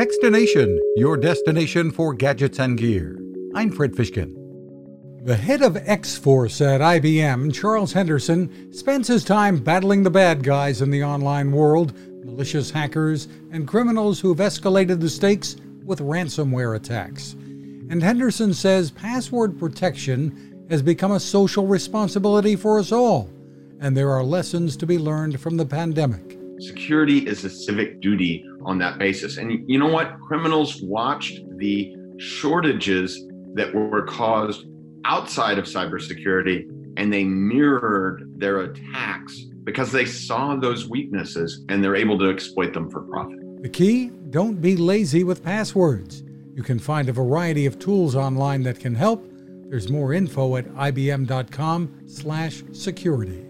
Techstination, your destination for gadgets and gear. I'm Fred Fishkin. The head of X Force at IBM, Charles Henderson, spends his time battling the bad guys in the online world, malicious hackers, and criminals who've escalated the stakes with ransomware attacks. And Henderson says password protection has become a social responsibility for us all, and there are lessons to be learned from the pandemic. Security is a civic duty on that basis. And you know what? Criminals watched the shortages that were caused outside of cybersecurity and they mirrored their attacks because they saw those weaknesses and they're able to exploit them for profit. The key don't be lazy with passwords. You can find a variety of tools online that can help. There's more info at ibm.com/security.